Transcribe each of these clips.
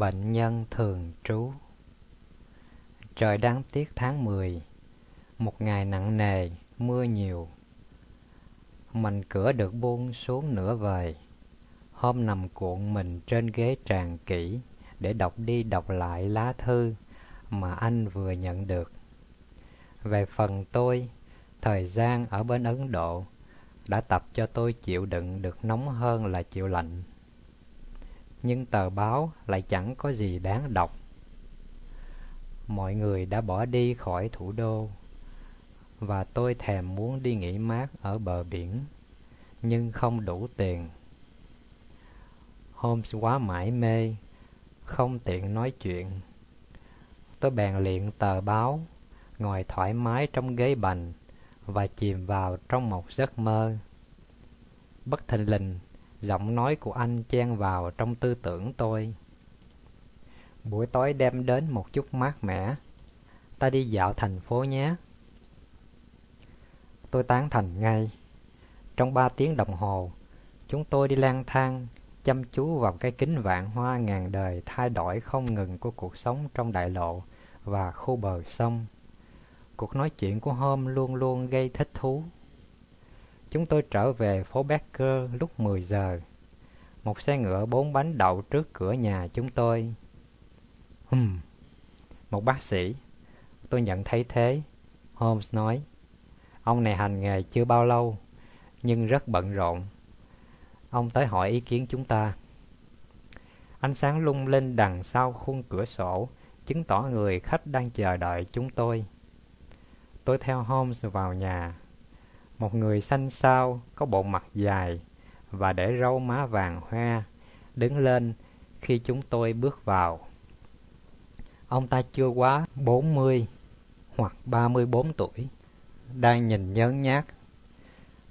Bệnh nhân thường trú. Trời đáng tiếc tháng mười Một ngày nặng nề, mưa nhiều. Mình cửa được buông xuống nửa vời. Hôm nằm cuộn mình trên ghế tràn kỹ Để đọc đi đọc lại lá thư Mà anh vừa nhận được. Về phần tôi Thời gian ở bên Ấn Độ Đã tập cho tôi chịu đựng được nóng hơn là chịu lạnh nhưng tờ báo lại chẳng có gì đáng đọc. Mọi người đã bỏ đi khỏi thủ đô, và tôi thèm muốn đi nghỉ mát ở bờ biển, nhưng không đủ tiền. Holmes quá mải mê, không tiện nói chuyện. Tôi bèn liện tờ báo, ngồi thoải mái trong ghế bành và chìm vào trong một giấc mơ. Bất thình lình, Giọng nói của anh chen vào trong tư tưởng tôi. Buổi tối đem đến một chút mát mẻ. Ta đi dạo thành phố nhé. Tôi tán thành ngay. Trong ba tiếng đồng hồ, chúng tôi đi lang thang, chăm chú vào cái kính vạn hoa ngàn đời thay đổi không ngừng của cuộc sống trong đại lộ và khu bờ sông. Cuộc nói chuyện của Hôm luôn luôn gây thích thú. Chúng tôi trở về phố Becker lúc 10 giờ. Một xe ngựa bốn bánh đậu trước cửa nhà chúng tôi. Hừm, một bác sĩ. Tôi nhận thấy thế. Holmes nói, ông này hành nghề chưa bao lâu, nhưng rất bận rộn. Ông tới hỏi ý kiến chúng ta. Ánh sáng lung lên đằng sau khung cửa sổ, chứng tỏ người khách đang chờ đợi chúng tôi. Tôi theo Holmes vào nhà, một người xanh xao, có bộ mặt dài và để râu má vàng hoe, đứng lên khi chúng tôi bước vào. Ông ta chưa quá bốn mươi hoặc ba mươi bốn tuổi, đang nhìn nhớn nhát.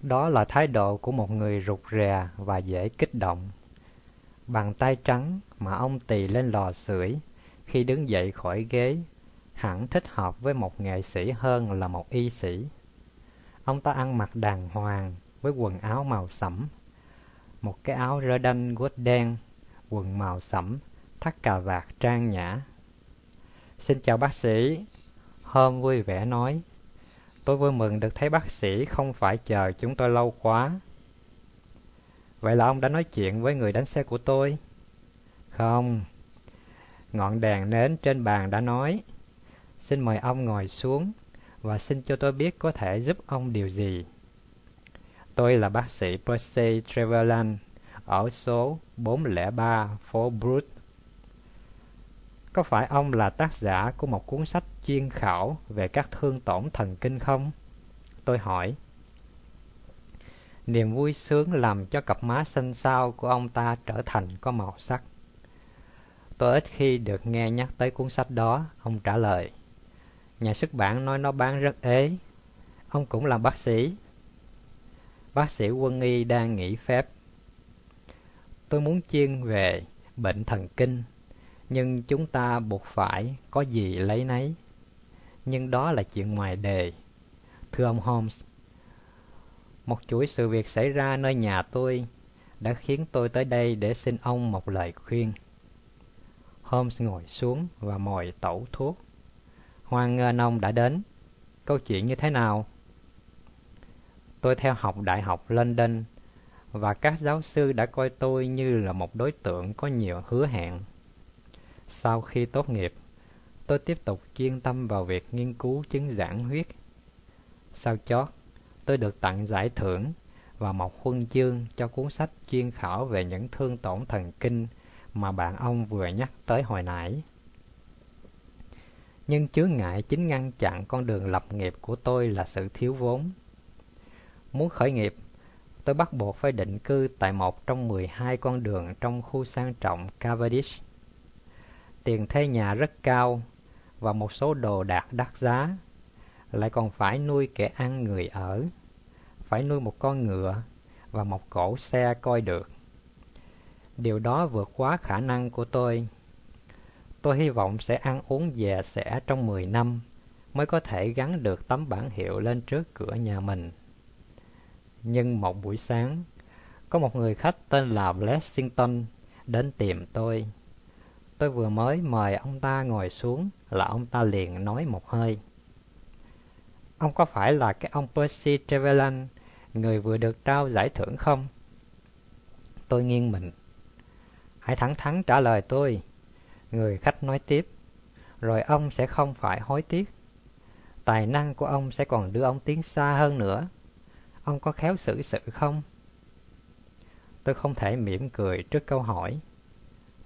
Đó là thái độ của một người rụt rè và dễ kích động. Bàn tay trắng mà ông tì lên lò sưởi khi đứng dậy khỏi ghế hẳn thích hợp với một nghệ sĩ hơn là một y sĩ. Ông ta ăn mặc đàng hoàng với quần áo màu sẫm, một cái áo rơ đanh guốc đen, quần màu sẫm, thắt cà vạt trang nhã. Xin chào bác sĩ, Hôm vui vẻ nói. Tôi vui mừng được thấy bác sĩ không phải chờ chúng tôi lâu quá. Vậy là ông đã nói chuyện với người đánh xe của tôi? Không. Ngọn đèn nến trên bàn đã nói. Xin mời ông ngồi xuống và xin cho tôi biết có thể giúp ông điều gì. Tôi là bác sĩ Percy Trevelyan ở số 403 phố Brut. Có phải ông là tác giả của một cuốn sách chuyên khảo về các thương tổn thần kinh không? Tôi hỏi. Niềm vui sướng làm cho cặp má xanh xao của ông ta trở thành có màu sắc. Tôi ít khi được nghe nhắc tới cuốn sách đó, ông trả lời. Nhà xuất bản nói nó bán rất ế. Ông cũng là bác sĩ. Bác sĩ quân y đang nghỉ phép. Tôi muốn chuyên về bệnh thần kinh, nhưng chúng ta buộc phải có gì lấy nấy. Nhưng đó là chuyện ngoài đề. Thưa ông Holmes, một chuỗi sự việc xảy ra nơi nhà tôi đã khiến tôi tới đây để xin ông một lời khuyên. Holmes ngồi xuống và mồi tẩu thuốc. Hoan nghênh ông đã đến. Câu chuyện như thế nào? Tôi theo học Đại học London và các giáo sư đã coi tôi như là một đối tượng có nhiều hứa hẹn. Sau khi tốt nghiệp, tôi tiếp tục chuyên tâm vào việc nghiên cứu chứng giãn huyết. Sau chót, tôi được tặng giải thưởng và một huân chương cho cuốn sách chuyên khảo về những thương tổn thần kinh mà bạn ông vừa nhắc tới hồi nãy nhưng chướng ngại chính ngăn chặn con đường lập nghiệp của tôi là sự thiếu vốn. Muốn khởi nghiệp, tôi bắt buộc phải định cư tại một trong 12 con đường trong khu sang trọng Cavendish. Tiền thuê nhà rất cao và một số đồ đạc đắt giá, lại còn phải nuôi kẻ ăn người ở, phải nuôi một con ngựa và một cổ xe coi được. Điều đó vượt quá khả năng của tôi Tôi hy vọng sẽ ăn uống dè sẻ trong 10 năm mới có thể gắn được tấm bản hiệu lên trước cửa nhà mình. Nhưng một buổi sáng, có một người khách tên là Blessington đến tìm tôi. Tôi vừa mới mời ông ta ngồi xuống là ông ta liền nói một hơi. Ông có phải là cái ông Percy Trevelyan, người vừa được trao giải thưởng không? Tôi nghiêng mình. Hãy thẳng thắn trả lời tôi. Người khách nói tiếp. Rồi ông sẽ không phải hối tiếc. Tài năng của ông sẽ còn đưa ông tiến xa hơn nữa. Ông có khéo xử sự không? Tôi không thể mỉm cười trước câu hỏi.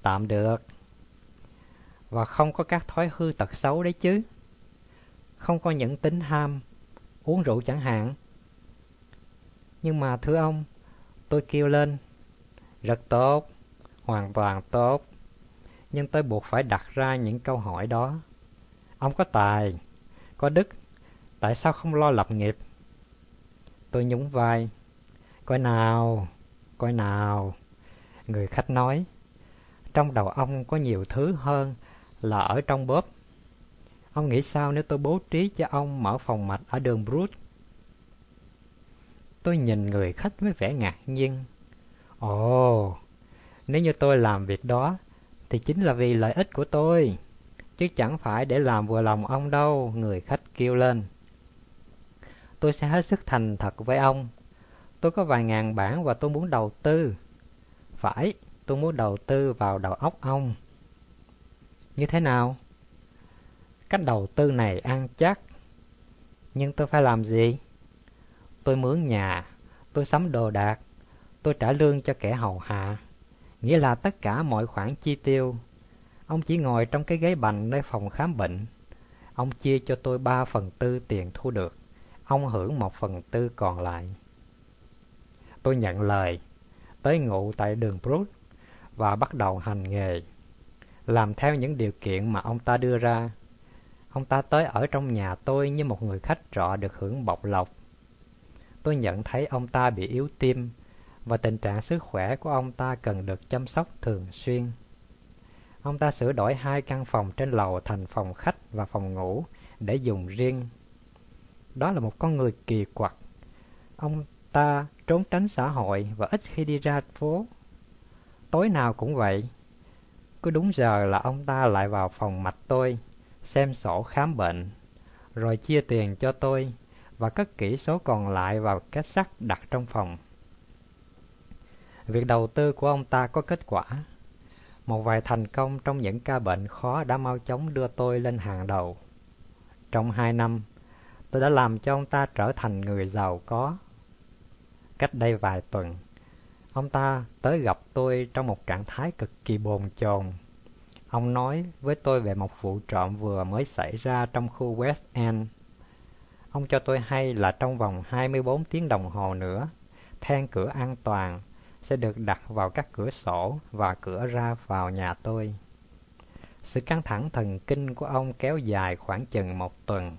Tạm được. Và không có các thói hư tật xấu đấy chứ. Không có những tính ham, uống rượu chẳng hạn. Nhưng mà thưa ông, tôi kêu lên. Rất tốt, hoàn toàn tốt. Nhưng tôi buộc phải đặt ra những câu hỏi đó. Ông có tài, có đức, tại sao không lo lập nghiệp? Tôi nhún vai. Coi nào, coi nào. Người khách nói, trong đầu ông có nhiều thứ hơn là ở trong bóp. Ông nghĩ sao nếu tôi bố trí cho ông mở phòng mạch ở đường Bruce? Tôi nhìn người khách với vẻ ngạc nhiên. Ồ, nếu như tôi làm việc đó, thì chính là vì lợi ích của tôi, chứ chẳng phải để làm vừa lòng ông đâu, người khách kêu lên. Tôi sẽ hết sức thành thật với ông. Tôi có vài ngàn bản và tôi muốn đầu tư. Phải, tôi muốn đầu tư vào đầu óc ông. Như thế nào? Cách đầu tư này ăn chắc. Nhưng tôi phải làm gì? Tôi mướn nhà, tôi sắm đồ đạc, tôi trả lương cho kẻ hầu hạ. Nghĩa là tất cả mọi khoản chi tiêu. Ông chỉ ngồi trong cái ghế bành nơi phòng khám bệnh. Ông chia cho tôi ba phần tư tiền thu được. Ông hưởng một phần tư còn lại. Tôi nhận lời, tới ngụ tại đường Brut và bắt đầu hành nghề. Làm theo những điều kiện mà ông ta đưa ra. Ông ta tới ở trong nhà tôi như một người khách trọ được hưởng bọc lộc. Tôi nhận thấy ông ta bị yếu tim và tình trạng sức khỏe của ông ta cần được chăm sóc thường xuyên. Ông ta sửa đổi hai căn phòng trên lầu thành phòng khách và phòng ngủ để dùng riêng. Đó là một con người kỳ quặc. Ông ta trốn tránh xã hội và ít khi đi ra phố. Tối nào cũng vậy. Cứ đúng giờ là ông ta lại vào phòng mạch tôi, xem sổ khám bệnh, rồi chia tiền cho tôi và cất kỹ số còn lại vào két sắt đặt trong phòng. Việc đầu tư của ông ta có kết quả. Một vài thành công trong những ca bệnh khó đã mau chóng đưa tôi lên hàng đầu. Trong hai năm, tôi đã làm cho ông ta trở thành người giàu có. Cách đây vài tuần, ông ta tới gặp tôi trong một trạng thái cực kỳ bồn chồn. Ông nói với tôi về một vụ trộm vừa mới xảy ra trong khu West End. Ông cho tôi hay là trong vòng 24 tiếng đồng hồ nữa, then cửa an toàn sẽ được đặt vào các cửa sổ và cửa ra vào nhà tôi. Sự căng thẳng thần kinh của ông kéo dài khoảng chừng một tuần.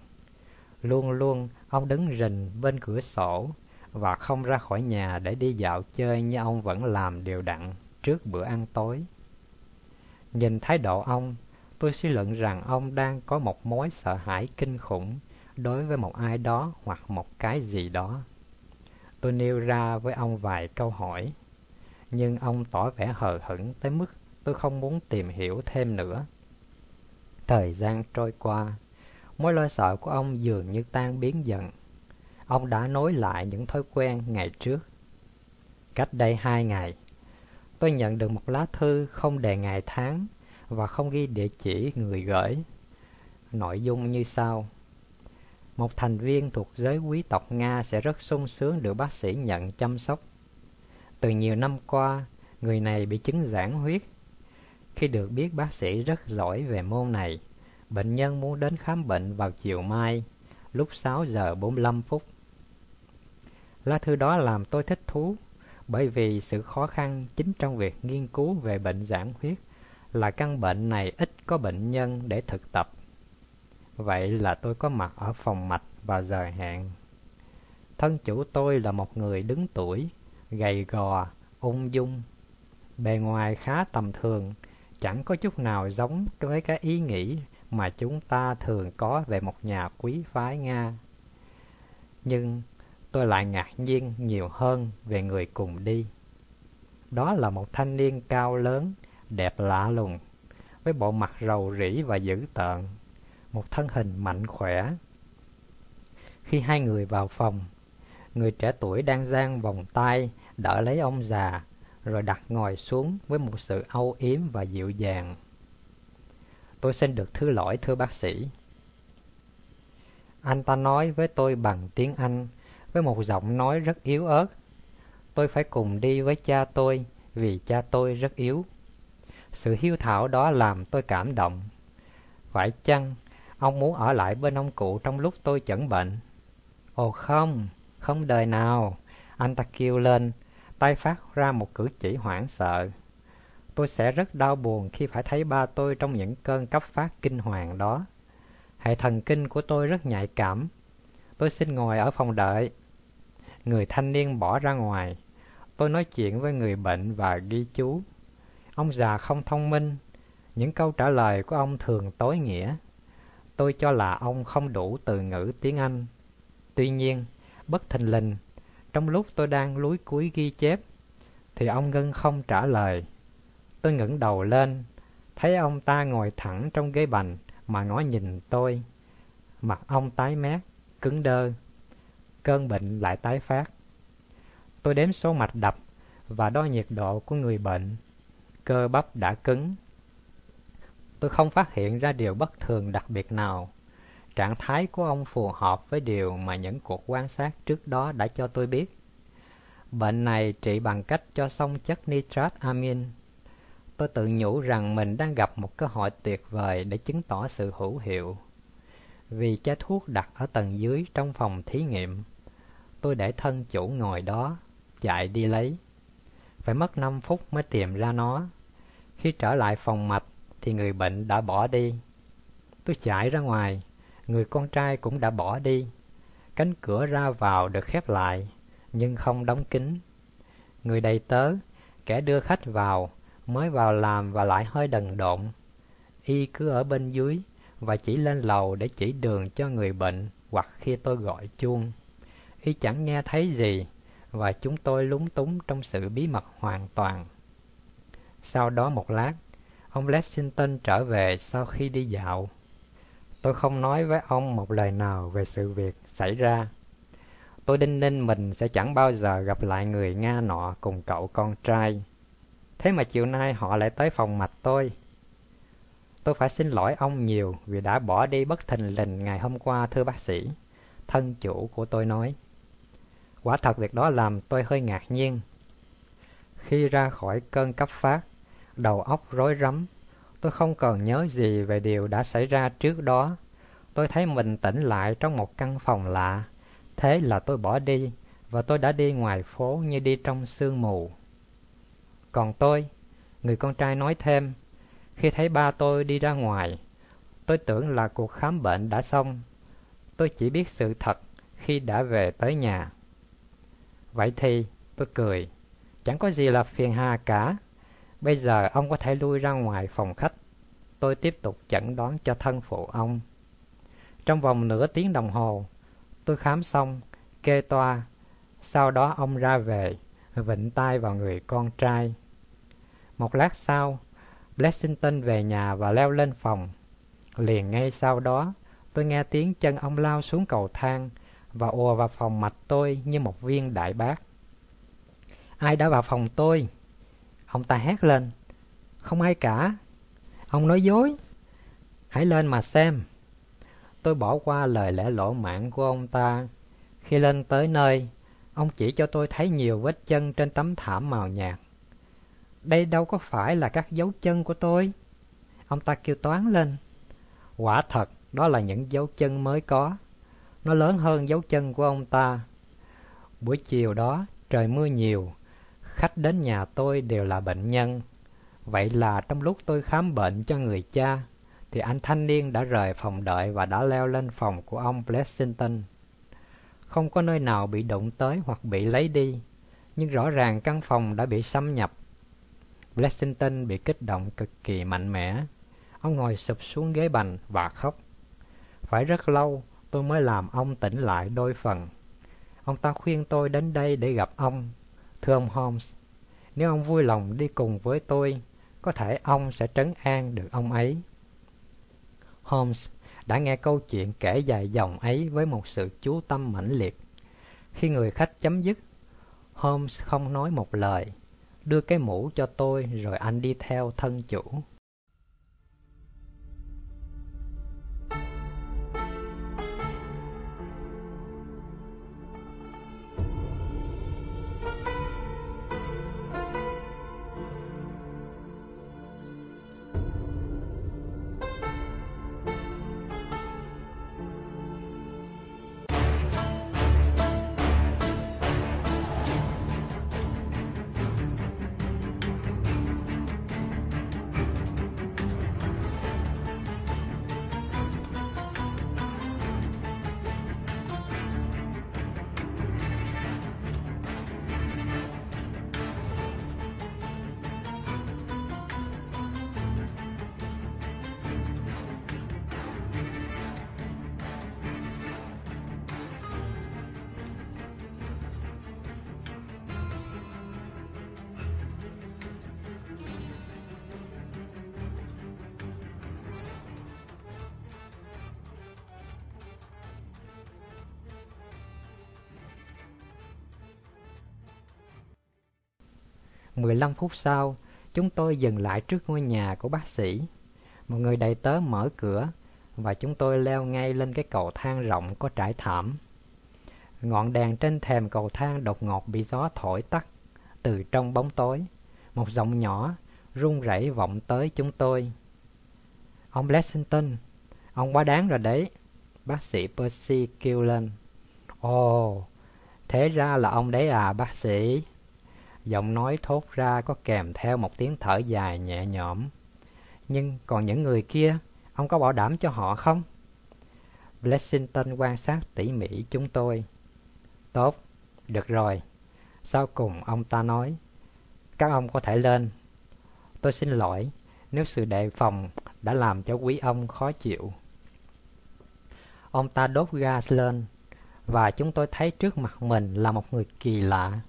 Luôn luôn ông đứng rình bên cửa sổ và không ra khỏi nhà để đi dạo chơi như ông vẫn làm đều đặn trước bữa ăn tối. Nhìn thái độ ông, tôi suy luận rằng ông đang có một mối sợ hãi kinh khủng đối với một ai đó hoặc một cái gì đó. Tôi nêu ra với ông vài câu hỏi nhưng ông tỏ vẻ hờ hững tới mức tôi không muốn tìm hiểu thêm nữa. Thời gian trôi qua, mối lo sợ của ông dường như tan biến dần. Ông đã nối lại những thói quen ngày trước. Cách đây hai ngày, tôi nhận được một lá thư không đề ngày tháng và không ghi địa chỉ người gửi. Nội dung như sau. Một thành viên thuộc giới quý tộc Nga sẽ rất sung sướng được bác sĩ nhận chăm sóc từ nhiều năm qua, người này bị chứng giãn huyết. Khi được biết bác sĩ rất giỏi về môn này, bệnh nhân muốn đến khám bệnh vào chiều mai, lúc 6 giờ 45 phút. Lá thư đó làm tôi thích thú, bởi vì sự khó khăn chính trong việc nghiên cứu về bệnh giãn huyết là căn bệnh này ít có bệnh nhân để thực tập. Vậy là tôi có mặt ở phòng mạch vào giờ hẹn. Thân chủ tôi là một người đứng tuổi, gầy gò, ung dung. Bề ngoài khá tầm thường, chẳng có chút nào giống với cái ý nghĩ mà chúng ta thường có về một nhà quý phái Nga. Nhưng tôi lại ngạc nhiên nhiều hơn về người cùng đi. Đó là một thanh niên cao lớn, đẹp lạ lùng, với bộ mặt rầu rĩ và dữ tợn, một thân hình mạnh khỏe. Khi hai người vào phòng, người trẻ tuổi đang giang vòng tay đỡ lấy ông già, rồi đặt ngồi xuống với một sự âu yếm và dịu dàng. Tôi xin được thứ lỗi thưa bác sĩ. Anh ta nói với tôi bằng tiếng Anh, với một giọng nói rất yếu ớt. Tôi phải cùng đi với cha tôi, vì cha tôi rất yếu. Sự hiếu thảo đó làm tôi cảm động. Phải chăng ông muốn ở lại bên ông cụ trong lúc tôi chẩn bệnh? Ồ không, không đời nào. Anh ta kêu lên, tay phát ra một cử chỉ hoảng sợ. Tôi sẽ rất đau buồn khi phải thấy ba tôi trong những cơn cấp phát kinh hoàng đó. Hệ thần kinh của tôi rất nhạy cảm. Tôi xin ngồi ở phòng đợi. Người thanh niên bỏ ra ngoài. Tôi nói chuyện với người bệnh và ghi chú. Ông già không thông minh. Những câu trả lời của ông thường tối nghĩa. Tôi cho là ông không đủ từ ngữ tiếng Anh. Tuy nhiên, bất thình lình, trong lúc tôi đang lúi cuối ghi chép, thì ông Ngân không trả lời. Tôi ngẩng đầu lên, thấy ông ta ngồi thẳng trong ghế bành mà ngó nhìn tôi. Mặt ông tái mét, cứng đơ. Cơn bệnh lại tái phát. Tôi đếm số mạch đập và đo nhiệt độ của người bệnh. Cơ bắp đã cứng. Tôi không phát hiện ra điều bất thường đặc biệt nào. Trạng thái của ông phù hợp với điều mà những cuộc quan sát trước đó đã cho tôi biết. Bệnh này trị bằng cách cho xong chất nitrat amin. Tôi tự nhủ rằng mình đang gặp một cơ hội tuyệt vời để chứng tỏ sự hữu hiệu. Vì chai thuốc đặt ở tầng dưới trong phòng thí nghiệm, tôi để thân chủ ngồi đó, chạy đi lấy. Phải mất 5 phút mới tìm ra nó. Khi trở lại phòng mạch thì người bệnh đã bỏ đi. Tôi chạy ra ngoài, người con trai cũng đã bỏ đi. Cánh cửa ra vào được khép lại, nhưng không đóng kín. Người đầy tớ, kẻ đưa khách vào, mới vào làm và lại hơi đần độn. Y cứ ở bên dưới và chỉ lên lầu để chỉ đường cho người bệnh hoặc khi tôi gọi chuông. Y chẳng nghe thấy gì và chúng tôi lúng túng trong sự bí mật hoàn toàn. Sau đó một lát, ông Lexington trở về sau khi đi dạo. Tôi không nói với ông một lời nào về sự việc xảy ra. Tôi đinh ninh mình sẽ chẳng bao giờ gặp lại người Nga nọ cùng cậu con trai. Thế mà chiều nay họ lại tới phòng mạch tôi. Tôi phải xin lỗi ông nhiều vì đã bỏ đi bất thình lình ngày hôm qua thưa bác sĩ. Thân chủ của tôi nói. Quả thật việc đó làm tôi hơi ngạc nhiên. Khi ra khỏi cơn cấp phát, đầu óc rối rắm, tôi không còn nhớ gì về điều đã xảy ra trước đó. Tôi thấy mình tỉnh lại trong một căn phòng lạ. Thế là tôi bỏ đi, và tôi đã đi ngoài phố như đi trong sương mù. Còn tôi, người con trai nói thêm, khi thấy ba tôi đi ra ngoài, tôi tưởng là cuộc khám bệnh đã xong. Tôi chỉ biết sự thật khi đã về tới nhà. Vậy thì, tôi cười, chẳng có gì là phiền hà cả. Bây giờ ông có thể lui ra ngoài phòng khách. Tôi tiếp tục chẩn đoán cho thân phụ ông. Trong vòng nửa tiếng đồng hồ, tôi khám xong, kê toa. Sau đó ông ra về, vịnh tay vào người con trai. Một lát sau, Blessington về nhà và leo lên phòng. Liền ngay sau đó, tôi nghe tiếng chân ông lao xuống cầu thang và ùa vào phòng mạch tôi như một viên đại bác. Ai đã vào phòng tôi? Ông ta hét lên. Không ai cả. Ông nói dối. Hãy lên mà xem. Tôi bỏ qua lời lẽ lỗ mạng của ông ta. Khi lên tới nơi, ông chỉ cho tôi thấy nhiều vết chân trên tấm thảm màu nhạt. Đây đâu có phải là các dấu chân của tôi. Ông ta kêu toán lên. Quả thật, đó là những dấu chân mới có. Nó lớn hơn dấu chân của ông ta. Buổi chiều đó, trời mưa nhiều. Khách đến nhà tôi đều là bệnh nhân. Vậy là trong lúc tôi khám bệnh cho người cha, thì anh thanh niên đã rời phòng đợi và đã leo lên phòng của ông Blessington. Không có nơi nào bị đụng tới hoặc bị lấy đi, nhưng rõ ràng căn phòng đã bị xâm nhập Blessington bị kích động cực kỳ mạnh mẽ. Ông ngồi sụp xuống ghế bành và khóc. Phải rất lâu tôi mới làm ông tỉnh lại đôi phần. Ông ta khuyên tôi đến đây để gặp ông. Thưa ông Holmes, nếu ông vui lòng đi cùng với tôi, có thể ông sẽ trấn an được ông ấy. Holmes đã nghe câu chuyện kể dài dòng ấy với một sự chú tâm mãnh liệt. Khi người khách chấm dứt, Holmes không nói một lời, đưa cái mũ cho tôi rồi anh đi theo thân chủ. 15 phút sau, chúng tôi dừng lại trước ngôi nhà của bác sĩ. Một người đầy tớ mở cửa và chúng tôi leo ngay lên cái cầu thang rộng có trải thảm. Ngọn đèn trên thềm cầu thang đột ngột bị gió thổi tắt từ trong bóng tối. Một giọng nhỏ run rẩy vọng tới chúng tôi. Ông Blessington, ông quá đáng rồi đấy. Bác sĩ Percy kêu lên. Ồ, thế ra là ông đấy à bác sĩ. Giọng nói thốt ra có kèm theo một tiếng thở dài nhẹ nhõm. Nhưng còn những người kia, ông có bảo đảm cho họ không? Blessington quan sát tỉ mỉ chúng tôi. Tốt, được rồi. Sau cùng ông ta nói, các ông có thể lên. Tôi xin lỗi nếu sự đề phòng đã làm cho quý ông khó chịu. Ông ta đốt gas lên, và chúng tôi thấy trước mặt mình là một người kỳ lạ.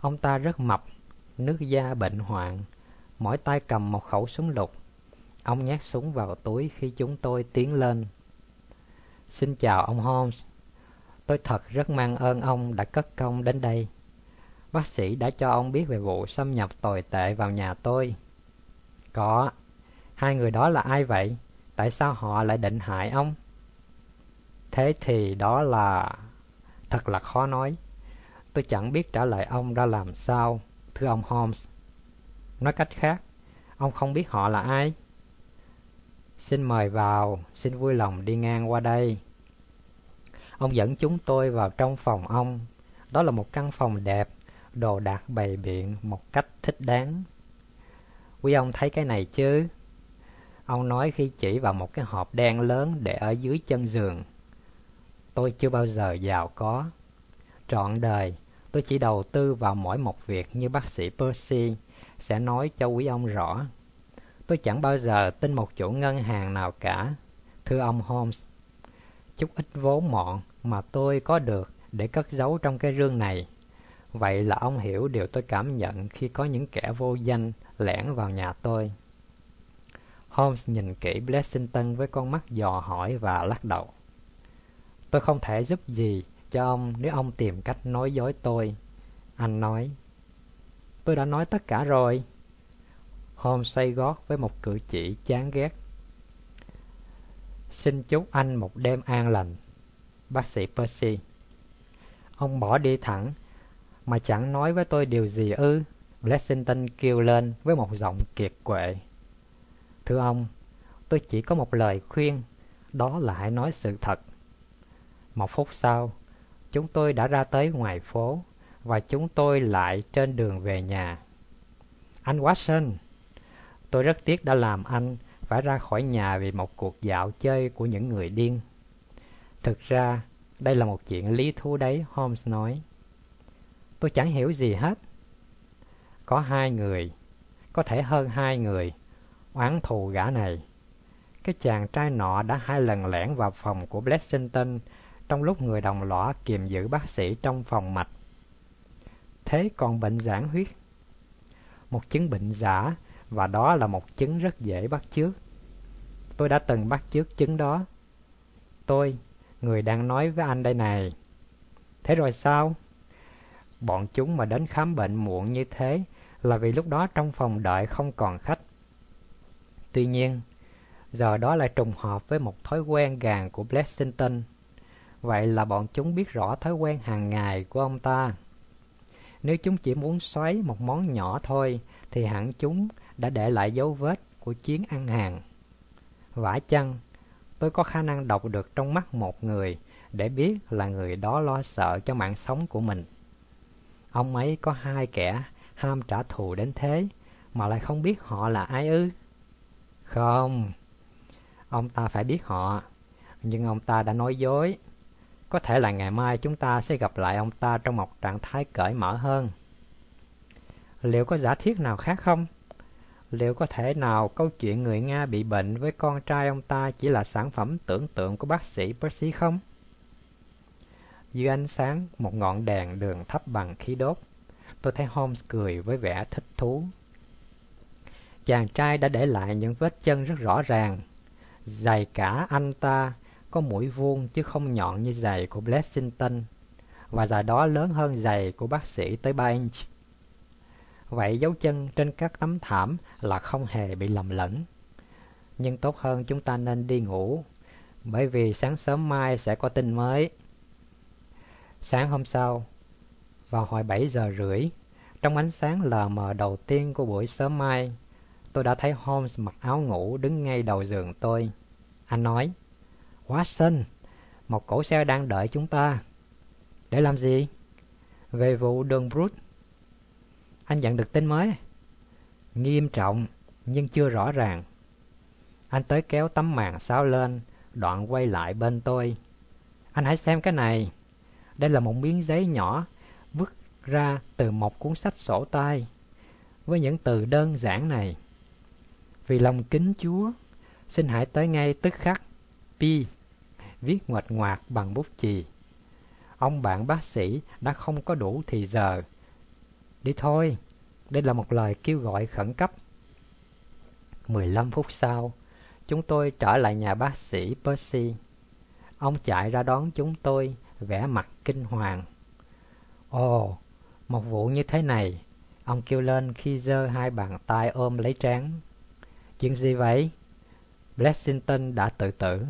Ông ta rất mập, nước da bệnh hoạn, mỗi tay cầm một khẩu súng lục. Ông nhét súng vào túi khi chúng tôi tiến lên. Xin chào ông Holmes. Tôi thật rất mang ơn ông đã cất công đến đây. Bác sĩ đã cho ông biết về vụ xâm nhập tồi tệ vào nhà tôi. Có. Hai người đó là ai vậy? Tại sao họ lại định hại ông? Thế thì đó là... Thật là khó nói. Tôi chẳng biết trả lời ông ra làm sao, thưa ông Holmes. Nói cách khác, ông không biết họ là ai? Xin mời vào, xin vui lòng đi ngang qua đây. Ông dẫn chúng tôi vào trong phòng ông. Đó là một căn phòng đẹp, đồ đạc bày biện một cách thích đáng. Quý ông thấy cái này chứ? Ông nói khi chỉ vào một cái hộp đen lớn để ở dưới chân giường. Tôi chưa bao giờ giàu có. Trọn đời, tôi chỉ đầu tư vào mỗi một việc như bác sĩ Percy sẽ nói cho quý ông rõ. Tôi chẳng bao giờ tin một chủ ngân hàng nào cả, thưa ông Holmes. Chút ít vốn mọn mà tôi có được để cất giấu trong cái rương này. Vậy là ông hiểu điều tôi cảm nhận khi có những kẻ vô danh lẻn vào nhà tôi. Holmes nhìn kỹ Blessington với con mắt dò hỏi và lắc đầu. Tôi không thể giúp gì cho ông nếu ông tìm cách nói dối tôi. Anh nói, tôi đã nói tất cả rồi. Holmes say gót với một cử chỉ chán ghét. Xin chúc anh một đêm an lành, bác sĩ Percy. Ông bỏ đi thẳng, mà chẳng nói với tôi điều gì ư. Blessington kêu lên với một giọng kiệt quệ. Thưa ông, tôi chỉ có một lời khuyên, đó là hãy nói sự thật. Một phút sau, chúng tôi đã ra tới ngoài phố và chúng tôi lại trên đường về nhà. Anh Watson, tôi rất tiếc đã làm anh phải ra khỏi nhà vì một cuộc dạo chơi của những người điên. Thực ra, đây là một chuyện lý thú đấy, Holmes nói. Tôi chẳng hiểu gì hết. Có hai người, có thể hơn hai người, oán thù gã này. Cái chàng trai nọ đã hai lần lẻn vào phòng của Blessington trong lúc người đồng lõa kiềm giữ bác sĩ trong phòng mạch. Thế còn bệnh giãn huyết? Một chứng bệnh giả và đó là một chứng rất dễ bắt chước. Tôi đã từng bắt chước chứng đó. Tôi, người đang nói với anh đây này. Thế rồi sao? Bọn chúng mà đến khám bệnh muộn như thế là vì lúc đó trong phòng đợi không còn khách. Tuy nhiên, giờ đó lại trùng hợp với một thói quen gàn của Blessington. Vậy là bọn chúng biết rõ thói quen hàng ngày của ông ta. Nếu chúng chỉ muốn xoáy một món nhỏ thôi, thì hẳn chúng đã để lại dấu vết của chuyến ăn hàng. Vả chăng, tôi có khả năng đọc được trong mắt một người để biết là người đó lo sợ cho mạng sống của mình. Ông ấy có hai kẻ ham trả thù đến thế mà lại không biết họ là ai ư? Không, ông ta phải biết họ, nhưng ông ta đã nói dối. Có thể là ngày mai chúng ta sẽ gặp lại ông ta trong một trạng thái cởi mở hơn. Liệu có giả thiết nào khác không? Liệu có thể nào câu chuyện người Nga bị bệnh với con trai ông ta chỉ là sản phẩm tưởng tượng của bác sĩ Percy không? Dưới ánh sáng một ngọn đèn đường thấp bằng khí đốt, tôi thấy Holmes cười với vẻ thích thú. Chàng trai đã để lại những vết chân rất rõ ràng. dày cả anh ta có mũi vuông chứ không nhọn như giày của Blessington, và giày đó lớn hơn giày của bác sĩ tới 3 inch. Vậy dấu chân trên các tấm thảm là không hề bị lầm lẫn. Nhưng tốt hơn chúng ta nên đi ngủ, bởi vì sáng sớm mai sẽ có tin mới. Sáng hôm sau, vào hồi 7 giờ rưỡi, trong ánh sáng lờ mờ đầu tiên của buổi sớm mai, tôi đã thấy Holmes mặc áo ngủ đứng ngay đầu giường tôi. Anh nói, Watson, một cổ xe đang đợi chúng ta. Để làm gì? Về vụ đường Brut. Anh nhận được tin mới. Nghiêm trọng, nhưng chưa rõ ràng. Anh tới kéo tấm màn sáo lên, đoạn quay lại bên tôi. Anh hãy xem cái này. Đây là một miếng giấy nhỏ vứt ra từ một cuốn sách sổ tay với những từ đơn giản này. Vì lòng kính Chúa, xin hãy tới ngay tức khắc. Pi, viết ngoạch ngoạc bằng bút chì. Ông bạn bác sĩ đã không có đủ thì giờ. Đi thôi, đây là một lời kêu gọi khẩn cấp. 15 phút sau, chúng tôi trở lại nhà bác sĩ Percy. Ông chạy ra đón chúng tôi, vẻ mặt kinh hoàng. Ồ, một vụ như thế này, ông kêu lên khi giơ hai bàn tay ôm lấy trán. Chuyện gì vậy? Blessington đã tự tử.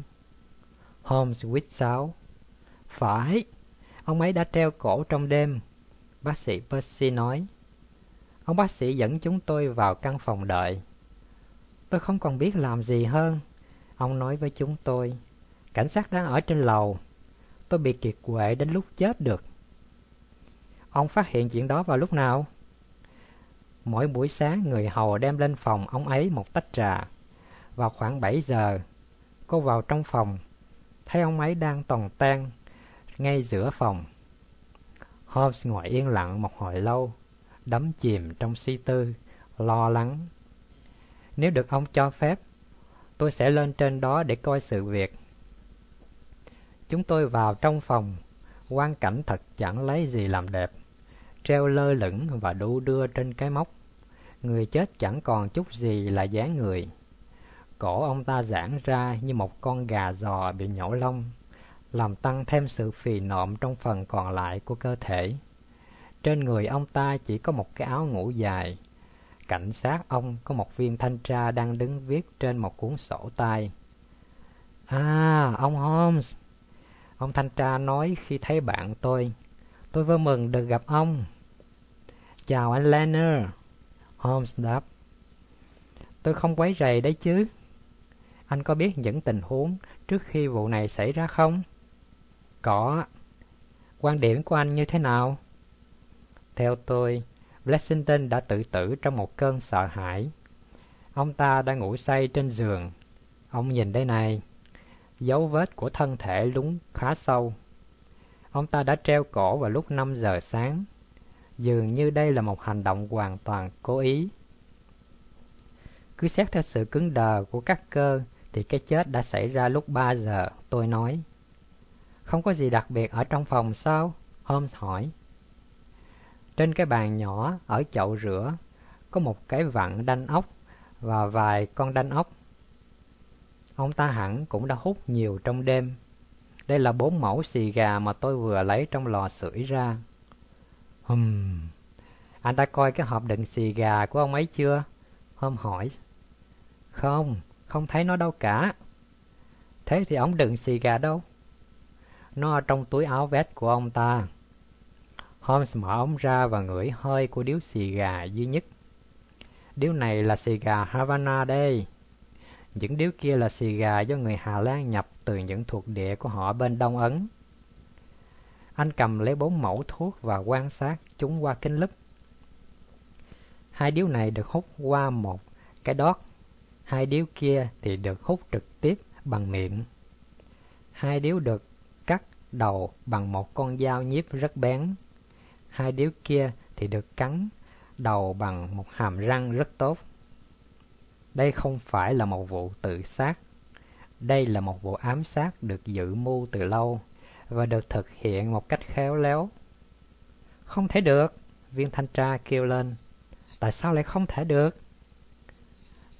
Holmes quýt sáo. Phải, ông ấy đã treo cổ trong đêm. Bác sĩ Percy nói. Ông bác sĩ dẫn chúng tôi vào căn phòng đợi. Tôi không còn biết làm gì hơn. Ông nói với chúng tôi. Cảnh sát đang ở trên lầu. Tôi bị kiệt quệ đến lúc chết được. Ông phát hiện chuyện đó vào lúc nào? Mỗi buổi sáng người hầu đem lên phòng ông ấy một tách trà. Vào khoảng 7 giờ, cô vào trong phòng, thấy ông ấy đang tòng tan ngay giữa phòng. Holmes ngồi yên lặng một hồi lâu, đắm chìm trong suy tư, lo lắng. Nếu được ông cho phép, tôi sẽ lên trên đó để coi sự việc. Chúng tôi vào trong phòng, quan cảnh thật chẳng lấy gì làm đẹp, treo lơ lửng và đu đưa trên cái móc. Người chết chẳng còn chút gì là dáng người. Cổ ông ta giãn ra như một con gà giò bị nhổ lông, làm tăng thêm sự phì nộm trong phần còn lại của cơ thể. Trên người ông ta chỉ có một cái áo ngủ dài. Cảnh sát ông có một viên thanh tra đang đứng viết trên một cuốn sổ tay. À, ông Holmes! Ông thanh tra nói khi thấy bạn tôi. Tôi vui mừng được gặp ông. Chào anh Lanner. Holmes đáp. Tôi không quấy rầy đấy chứ. Anh có biết những tình huống trước khi vụ này xảy ra không? Có. Quan điểm của anh như thế nào? Theo tôi, Blessington đã tự tử trong một cơn sợ hãi. Ông ta đang ngủ say trên giường. Ông nhìn đây này, dấu vết của thân thể lún khá sâu. Ông ta đã treo cổ vào lúc 5 giờ sáng. Dường như đây là một hành động hoàn toàn cố ý. Cứ xét theo sự cứng đờ của các cơ thì cái chết đã xảy ra lúc 3 giờ, tôi nói. Không có gì đặc biệt ở trong phòng sao? Holmes hỏi. Trên cái bàn nhỏ ở chậu rửa có một cái vặn đanh ốc và vài con đanh ốc. Ông ta hẳn cũng đã hút nhiều trong đêm. Đây là bốn mẫu xì gà mà tôi vừa lấy trong lò sưởi ra. Hừm, anh đã coi cái hộp đựng xì gà của ông ấy chưa? Hôm hỏi. Không, không thấy nó đâu cả. Thế thì ông đựng xì gà đâu? Nó ở trong túi áo vest của ông ta. Holmes mở ống ra và ngửi hơi của điếu xì gà duy nhất. Điếu này là xì gà Havana đây. Những điếu kia là xì gà do người Hà Lan nhập từ những thuộc địa của họ bên Đông Ấn. Anh cầm lấy bốn mẫu thuốc và quan sát chúng qua kính lúp. Hai điếu này được hút qua một cái đót, hai điếu kia thì được hút trực tiếp bằng miệng. Hai điếu được cắt đầu bằng một con dao nhíp rất bén. Hai điếu kia thì được cắn đầu bằng một hàm răng rất tốt. Đây không phải là một vụ tự sát. Đây là một vụ ám sát được dự mưu từ lâu và được thực hiện một cách khéo léo. Không thể được, viên thanh tra kêu lên. Tại sao lại không thể được?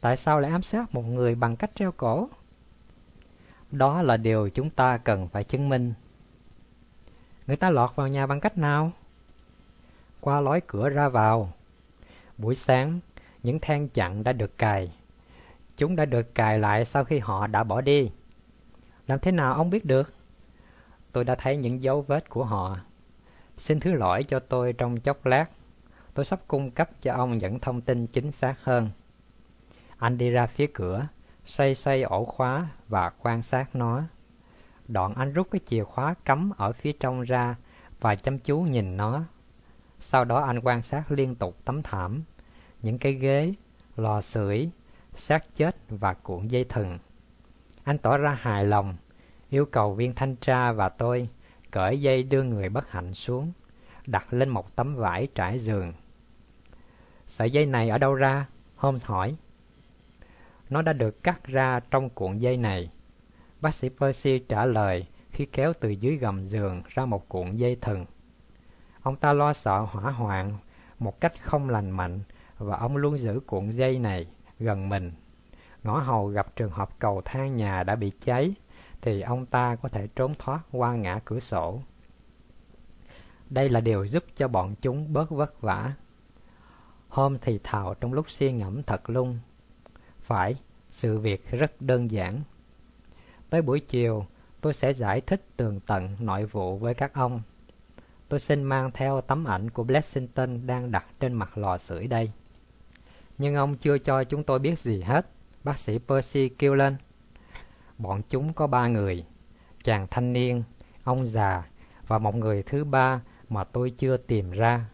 Tại sao lại ám sát một người bằng cách treo cổ? Đó là điều chúng ta cần phải chứng minh. Người ta lọt vào nhà bằng cách nào? Qua lối cửa ra vào. Buổi sáng, những then chặn đã được cài. Chúng đã được cài lại sau khi họ đã bỏ đi. Làm thế nào ông biết được? Tôi đã thấy những dấu vết của họ. Xin thứ lỗi cho tôi trong chốc lát. Tôi sắp cung cấp cho ông những thông tin chính xác hơn. Anh đi ra phía cửa, xoay xoay ổ khóa và quan sát nó. Đoạn anh rút cái chìa khóa cắm ở phía trong ra và chăm chú nhìn nó. Sau đó anh quan sát liên tục tấm thảm, những cái ghế, lò sưởi, xác chết và cuộn dây thừng. Anh tỏ ra hài lòng, yêu cầu viên thanh tra và tôi cởi dây đưa người bất hạnh xuống, đặt lên một tấm vải trải giường. Sợi dây này ở đâu ra? Holmes hỏi. Nó đã được cắt ra trong cuộn dây này. Bác sĩ Percy trả lời khi kéo từ dưới gầm giường ra một cuộn dây thừng. Ông ta lo sợ hỏa hoạn một cách không lành mạnh và ông luôn giữ cuộn dây này gần mình. Ngõ hầu gặp trường hợp cầu thang nhà đã bị cháy thì ông ta có thể trốn thoát qua ngã cửa sổ. Đây là điều giúp cho bọn chúng bớt vất vả. Hôm thì thào trong lúc suy ngẫm thật lung. Phải, sự việc rất đơn giản. Tới buổi chiều, tôi sẽ giải thích tường tận nội vụ với các ông. Tôi xin mang theo tấm ảnh của Blessington đang đặt trên mặt lò sưởi đây. Nhưng ông chưa cho chúng tôi biết gì hết, bác sĩ Percy kêu lên. Bọn chúng có ba người, chàng thanh niên, ông già và một người thứ ba mà tôi chưa tìm ra.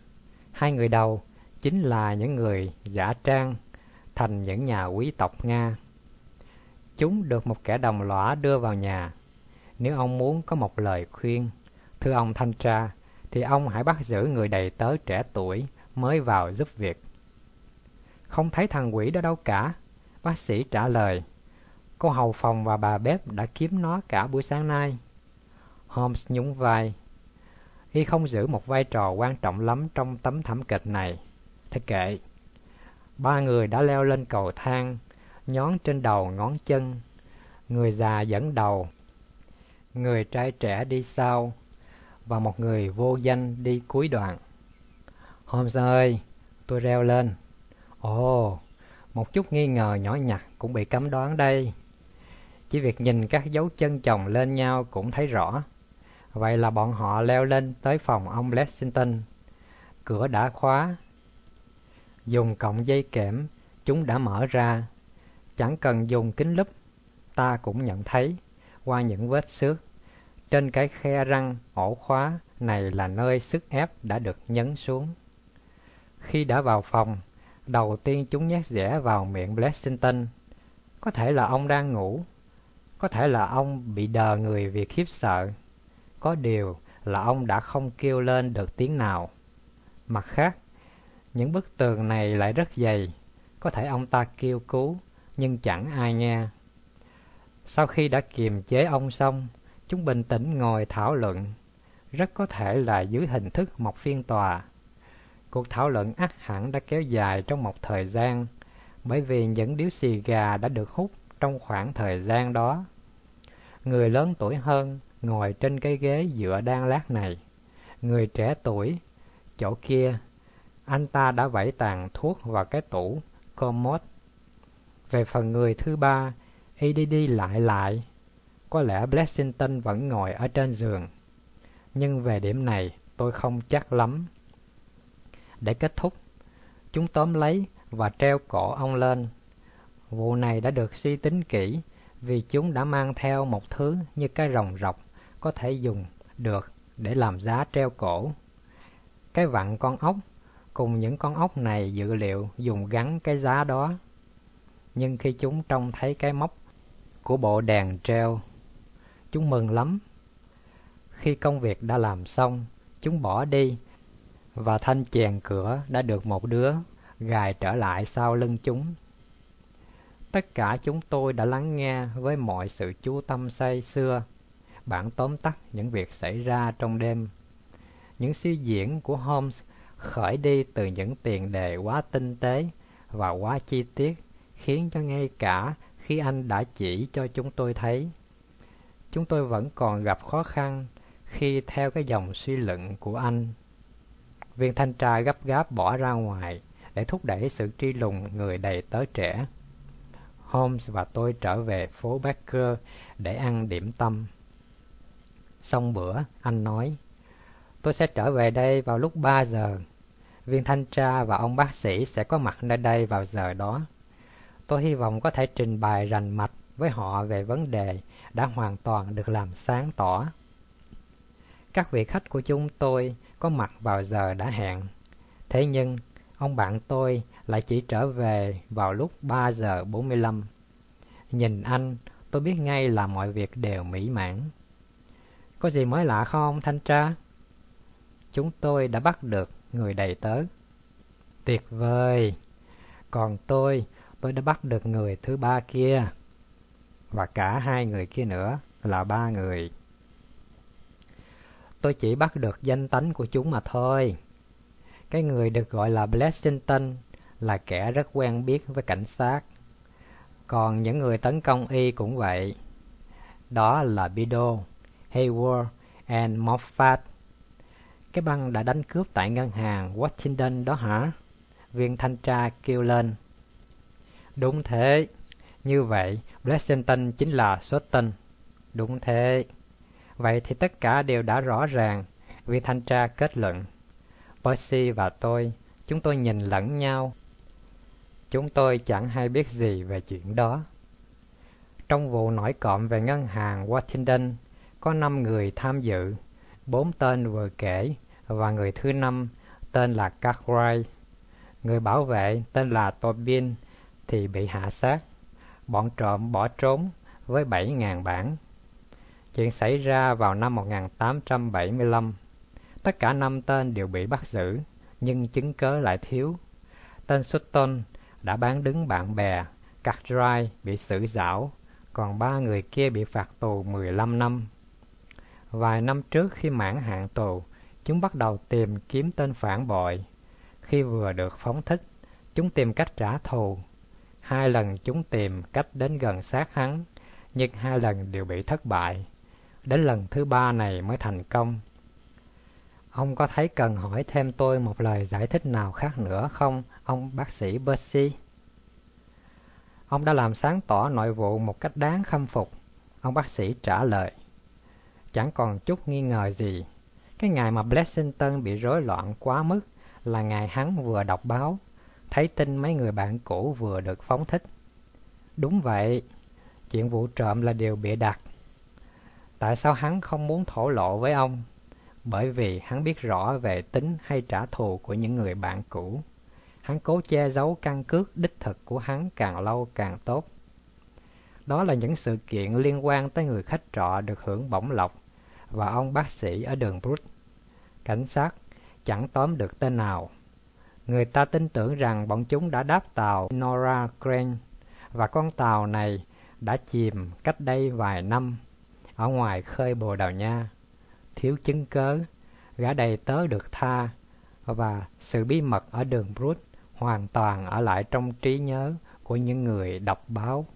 Hai người đầu chính là những người giả trang thành những nhà quý tộc Nga. Chúng được một kẻ đồng lõa đưa vào nhà. Nếu ông muốn có một lời khuyên, thưa ông thanh tra, thì ông hãy bắt giữ người đầy tớ trẻ tuổi mới vào giúp việc. Không thấy thằng quỷ đó đâu cả, bác sĩ trả lời. Cô hầu phòng và bà bếp đã kiếm nó cả buổi sáng nay. Holmes nhún vai. Y không giữ một vai trò quan trọng lắm trong tấm thảm kịch này. Thế kệ. Ba người đã leo lên cầu thang, nhón trên đầu ngón chân. Người già dẫn đầu, người trai trẻ đi sau, và một người vô danh đi cuối đoạn. Holmes ơi, tôi reo lên. Ồ, một chút nghi ngờ nhỏ nhặt cũng bị cấm đoán đây. Chỉ việc nhìn các dấu chân chồng lên nhau cũng thấy rõ. Vậy là bọn họ leo lên tới phòng ông Lexington. Cửa đã khóa. Dùng cọng dây kẽm, chúng đã mở ra. Chẳng cần dùng kính lúp, ta cũng nhận thấy qua những vết xước. Trên cái khe răng, ổ khóa này là nơi sức ép đã được nhấn xuống. Khi đã vào phòng, đầu tiên chúng nhét rẽ vào miệng Blessington. Có thể là ông đang ngủ, có thể là ông bị đờ người vì khiếp sợ. Có điều là ông đã không kêu lên được tiếng nào. Mặt khác, những bức tường này lại rất dày, có thể ông ta kêu cứu, nhưng chẳng ai nghe. Sau khi đã kiềm chế ông xong, chúng bình tĩnh ngồi thảo luận, rất có thể là dưới hình thức một phiên tòa. Cuộc thảo luận ắt hẳn đã kéo dài trong một thời gian, bởi vì những điếu xì gà đã được hút trong khoảng thời gian đó. Người lớn tuổi hơn ngồi trên cái ghế dựa đan lát này. Người trẻ tuổi, chỗ kia, anh ta đã vẫy tàn thuốc vào cái tủ commode. Về phần người thứ ba, y đi đi lại lại, có lẽ Blessington vẫn ngồi ở trên giường. Nhưng về điểm này, tôi không chắc lắm. Để kết thúc, chúng tóm lấy và treo cổ ông lên. Vụ này đã được suy tính kỹ vì chúng đã mang theo một thứ như cái rồng rọc có thể dùng được để làm giá treo cổ. Cái vặn con ốc cùng những con ốc này dự liệu dùng gắn cái giá đó. Nhưng khi chúng trông thấy cái móc của bộ đèn treo, chúng mừng lắm. Khi công việc đã làm xong, chúng bỏ đi và thanh chèn cửa đã được một đứa gài trở lại sau lưng chúng. Tất cả chúng tôi đã lắng nghe với mọi sự chú tâm say xưa, bản tóm tắt những việc xảy ra trong đêm. Những suy diễn của Holmes khởi đi từ những tiền đề quá tinh tế và quá chi tiết, khiến cho ngay cả khi anh đã chỉ cho chúng tôi thấy, chúng tôi vẫn còn gặp khó khăn khi theo cái dòng suy luận của anh. Viên thanh tra gấp gáp bỏ ra ngoài để thúc đẩy sự truy lùng người đầy tớ trẻ. Holmes và tôi trở về phố Baker để ăn điểm tâm. Xong bữa, anh nói, tôi sẽ trở về đây vào lúc 3 giờ. Viên thanh tra và ông bác sĩ sẽ có mặt nơi đây vào giờ đó. Tôi hy vọng có thể trình bày rành mạch với họ về vấn đề đã hoàn toàn được làm sáng tỏ. Các vị khách của chúng tôi có mặt vào giờ đã hẹn. Thế nhưng, ông bạn tôi lại chỉ trở về vào lúc 3 giờ 45. Nhìn anh, tôi biết ngay là mọi việc đều mỹ mãn. Có gì mới lạ không, thanh tra? Chúng tôi đã bắt được người đầy tớ. Tuyệt vời! Còn tôi, tôi đã bắt được người thứ ba kia. Và cả hai người kia nữa là ba người. Tôi chỉ bắt được danh tánh của chúng mà thôi. Cái người được gọi là Blessington là kẻ rất quen biết với cảnh sát. Còn những người tấn công y cũng vậy. Đó là Bido, Hayward and Moffat. Cái băng đã đánh cướp tại ngân hàng Washington đó hả? Viên thanh tra kêu lên. Đúng thế. Như vậy, Blessington chính là Sutton. Đúng thế. Vậy thì tất cả đều đã rõ ràng. Viên thanh tra kết luận. Percy và tôi, chúng tôi nhìn lẫn nhau. Chúng tôi chẳng hay biết gì về chuyện đó. Trong vụ nổi cộm về ngân hàng Washington, có năm người tham dự, bốn tên vừa kể và người thứ năm tên là Cartwright. Người bảo vệ tên là Tobin thì bị hạ sát. Bọn trộm bỏ trốn với 7.000 bản. Chuyện xảy ra vào năm 1875. Tất cả năm tên đều bị bắt giữ, nhưng chứng cớ lại thiếu. Tên Sutton đã bán đứng bạn bè, Cartwright bị xử giảo, còn ba người kia bị phạt tù 15 năm. Vài năm trước khi mãn hạn tù, chúng bắt đầu tìm kiếm tên phản bội. Khi vừa được phóng thích, chúng tìm cách trả thù. Hai lần chúng tìm cách đến gần sát hắn, nhưng hai lần đều bị thất bại. Đến lần thứ ba này mới thành công. Ông có thấy cần hỏi thêm tôi một lời giải thích nào khác nữa không, ông bác sĩ Percy? Ông đã làm sáng tỏ nội vụ một cách đáng khâm phục. Ông bác sĩ trả lời. Chẳng còn chút nghi ngờ gì. Cái ngày mà Blessington bị rối loạn quá mức là ngày hắn vừa đọc báo, thấy tin mấy người bạn cũ vừa được phóng thích. Đúng vậy, chuyện vụ trộm là điều bịa đặt. Tại sao hắn không muốn thổ lộ với ông? Bởi vì hắn biết rõ về tính hay trả thù của những người bạn cũ. Hắn cố che giấu căn cước đích thực của hắn càng lâu càng tốt. Đó là những sự kiện liên quan tới người khách trọ được hưởng bổng lộc và ông bác sĩ ở đường Brut. Cảnh sát chẳng tóm được tên nào. Người ta tin tưởng rằng bọn chúng đã đáp tàu Nora Crane và con tàu này đã chìm cách đây vài năm ở ngoài khơi Bồ Đào Nha. Thiếu chứng cớ, gã đầy tớ được tha và sự bí mật ở đường Brut hoàn toàn ở lại trong trí nhớ của những người đọc báo